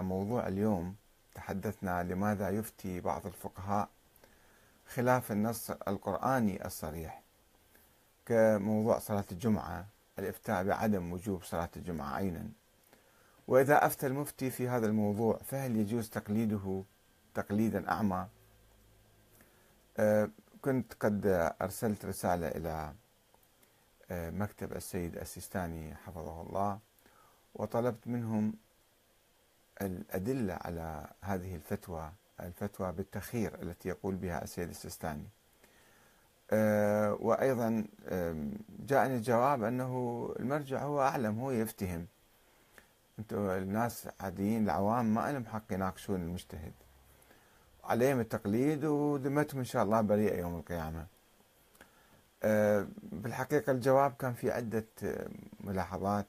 موضوع اليوم. تحدثنا لماذا يفتي بعض الفقهاء خلاف النص القرآني الصريح. كموضوع صلاة الجمعة الإفتاء بعدم وجوب صلاة الجمعة عينا. وإذا أفتى المفتي في هذا الموضوع فهل يجوز تقليده تقليدا أعمى؟ آه، كنت قد أرسلت رسالة إلى آه، مكتب السيد السيستاني حفظه الله وطلبت منهم الأدلة على هذه الفتوى الفتوى بالتخير التي يقول بها السيد السيستاني. آه، وأيضا جاءني الجواب أنه المرجع هو أعلم هو يفتهم. أنتم الناس عاديين العوام ما لهم حق يناقشون المجتهد. عليهم التقليد وذمتهم إن شاء الله بريئة يوم القيامة. آه، بالحقيقة الجواب كان في عدة ملاحظات.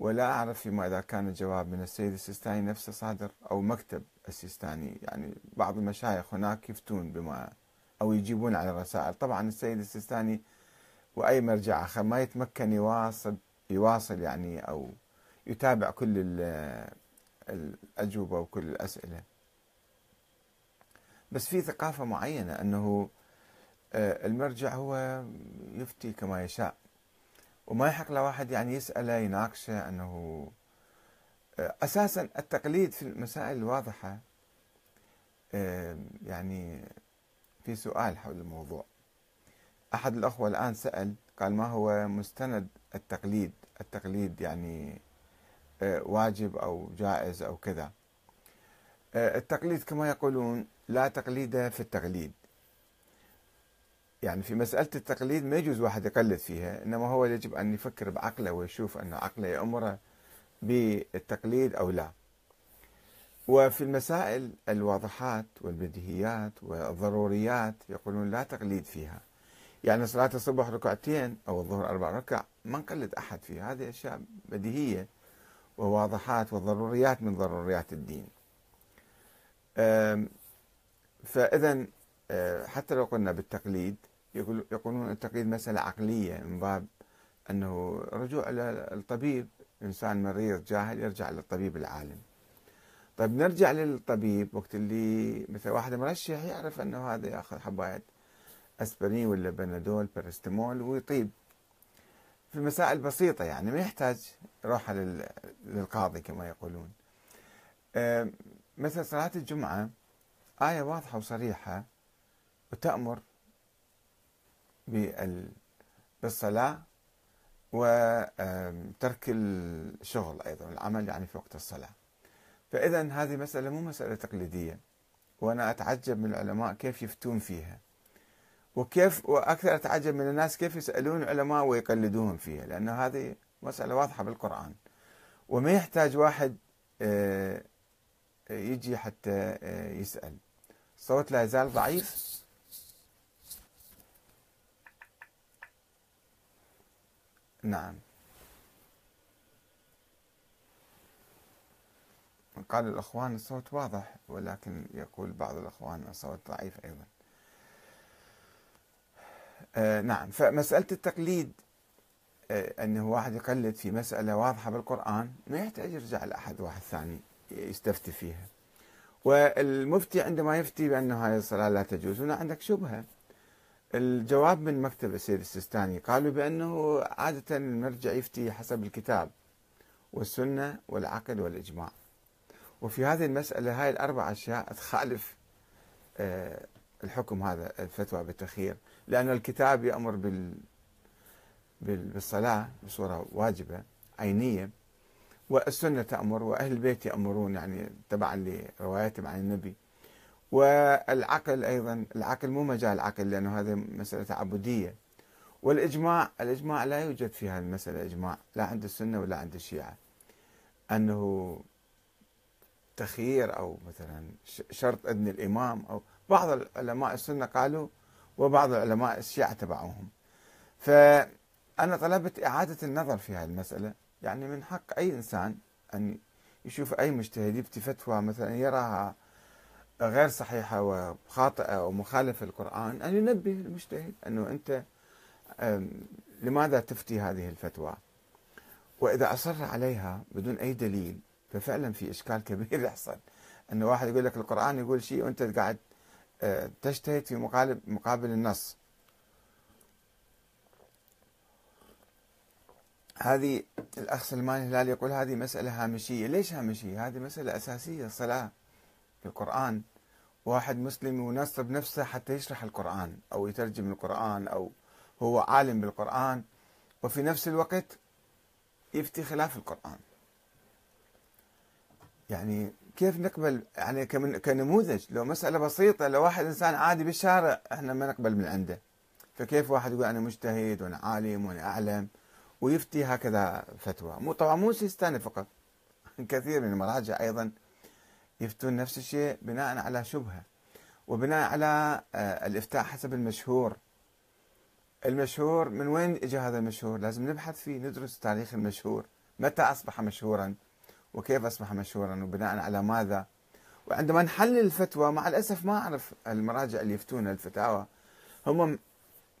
ولا أعرف فيما إذا كان الجواب من السيد السيستاني نفسه صادر أو مكتب السيستاني. يعني بعض المشايخ هناك يفتون بما أو يجيبون على الرسائل. طبعا السيد السيستاني وأي مرجع آخر ما يتمكن يواصل يواصل يعني أو يتابع كل الأجوبة وكل الأسئلة. بس في ثقافة معينة أنه آه، المرجع هو يفتي كما يشاء. وما يحق لواحد يعني يسأله يناقشه أنه آه، أساسا التقليد في المسائل الواضحة آه، يعني في سؤال حول الموضوع. أحد الأخوة الآن سأل قال ما هو مستند التقليد؟ التقليد يعني آه، واجب أو جائز أو كذا. التقليد كما يقولون لا تقليد في التقليد. يعني في مسألة التقليد ما يجوز واحد يقلد فيها إنما هو يجب أن يفكر بعقله ويشوف أن عقله يأمره بالتقليد أو لا. وفي المسائل الواضحات والبديهيات والضروريات يقولون لا تقليد فيها. يعني صلاة الصبح ركعتين أو الظهر أربع ركع ما نقلد أحد فيها. هذه أشياء بديهية وواضحات وضروريات من ضروريات الدين. فإذا آه، حتى لو قلنا بالتقليد يقولون التقليد مسألة عقلية من باب أنه رجوع إلى الطبيب إنسان مريض جاهل يرجع للطبيب العالم. طيب نرجع للطبيب وقت اللي مثل واحد مرشح يعرف أنه هذا يأخذ حباية أسبرين ولا بنادول بارستمول ويطيب. في مسائل بسيطة يعني ما يحتاج يروح للقاضي كما يقولون. مثل صلاة الجمعة آية واضحة وصريحة وتأمر بالصلاة وترك الشغل أيضا العمل يعني في وقت الصلاة. فإذا هذه مسألة مو مسألة تقليدية وأنا أتعجب من العلماء كيف يفتون فيها. وكيف وأكثر أتعجب من الناس كيف يسألون العلماء ويقلدوهم فيها لأن هذه مسألة واضحة بالقرآن. وما يحتاج واحد آه، يجي حتى آه، يسأل. الصوت لا يزال ضعيف. نعم. قال الأخوان الصوت واضح ولكن يقول بعض الأخوان الصوت ضعيف أيضا. آه نعم. فمسألة التقليد آه أنه واحد يقلد في مسألة واضحة بالقرآن ما يحتاج يرجع لأحد واحد ثاني يستفتي فيها. والمفتي عندما يفتي بأن هذه الصلاة لا تجوز هنا عندك شبهة. الجواب من مكتب السيد السيستاني. قالوا بأنه عادة المرجع يفتي حسب الكتاب والسنة والعقل والإجماع. وفي هذه المسألة هاي الأربع أشياء تخالف آه، الحكم هذا الفتوى بالتخيير لأن الكتاب يأمر بال بالصلاة بصورة واجبة عينية. والسنة تأمر وأهل البيت يأمرون يعني تبعا لرواياتهم عن النبي والعقل أيضا العقل مو مجال عقل لأنه هذه مسألة تعبدية. والإجماع الإجماع لا يوجد في هذه المسألة إجماع لا عند السنة ولا عند الشيعة. أنه تخيير أو مثلا شرط إذن الإمام أو بعض العلماء السنة قالوا وبعض العلماء الشيعة تبعوهم. فأنا طلبت إعادة النظر في هذه المسألة. يعني من حق أي إنسان أن يشوف أي مجتهد يفتي فتوى مثلا يراها غير صحيحة وخاطئة ومخالفة للقرآن أن ينبه المجتهد أنه أنت لماذا تفتي هذه الفتوى؟ وإذا أصر عليها بدون أي دليل ففعلا في إشكال كبير يحصل. أن واحد يقول لك القرآن يقول شيء وأنت قاعد آه، تجتهد في مقابل مقابل النص. هذه الأخ سلمان الهلال يقول هذه مسألة هامشية. ليش هامشية؟ هذه مسألة أساسية الصلاة في القرآن. واحد مسلم ينصب نفسه حتى يشرح القرآن أو يترجم القرآن أو هو عالم بالقرآن وفي نفس الوقت يفتي خلاف القرآن. يعني كيف نقبل؟ يعني كنموذج لو مسألة بسيطة لو واحد إنسان عادي بالشارع إحنا ما نقبل من عنده. فكيف واحد يقول أنا مجتهد وأنا عالم وأنا أعلم؟ ويفتي هكذا فتوى. مو طبعا مو سيستاني فقط كثير من المراجع أيضا يفتون نفس الشيء بناء على شبهة وبناء على آه، الإفتاء حسب المشهور. المشهور من وين اجى هذا المشهور؟ لازم نبحث فيه ندرس تاريخ المشهور. متى أصبح مشهورا؟ وكيف أصبح مشهورا؟ وبناء على ماذا؟ وعندما نحلل الفتوى مع الأسف ما أعرف المراجع اللي يفتون الفتاوى. هم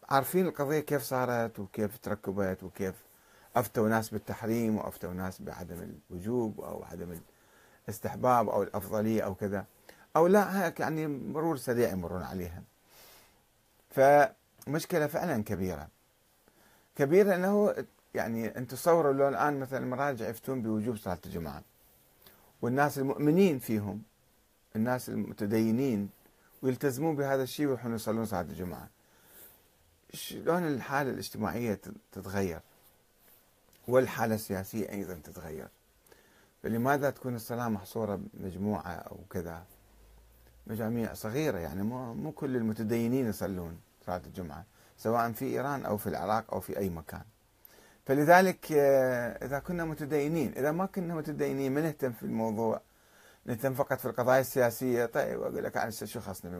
عارفين القضية كيف صارت وكيف تركبت وكيف أفتوا ناس بالتحريم وأفتوا ناس بعدم الوجوب أو عدم الاستحباب أو الأفضلية أو كذا أو لا هيك يعني مرور سريع يمرون عليها. فمشكلة فعلا كبيرة. كبيرة أنه يعني أنت تصوروا لو الآن مثلا المراجع يفتون بوجوب صلاة الجمعة والناس المؤمنين فيهم الناس المتدينين ويلتزمون بهذا الشيء ويروحون يصلون صلاة الجمعة شلون الحالة الاجتماعية تتغير؟ والحالة السياسية أيضا تتغير. فلماذا تكون الصلاة محصورة بمجموعة أو كذا؟ مجاميع صغيرة يعني مو, مو كل المتدينين يصلون صلاة الجمعة سواء في إيران أو في العراق أو في أي مكان. فلذلك آه، إذا كنا متدينين إذا ما كنا متدينين ما نهتم في الموضوع؟ نهتم فقط في القضايا السياسية؟ طيب أقول لك شو خصنا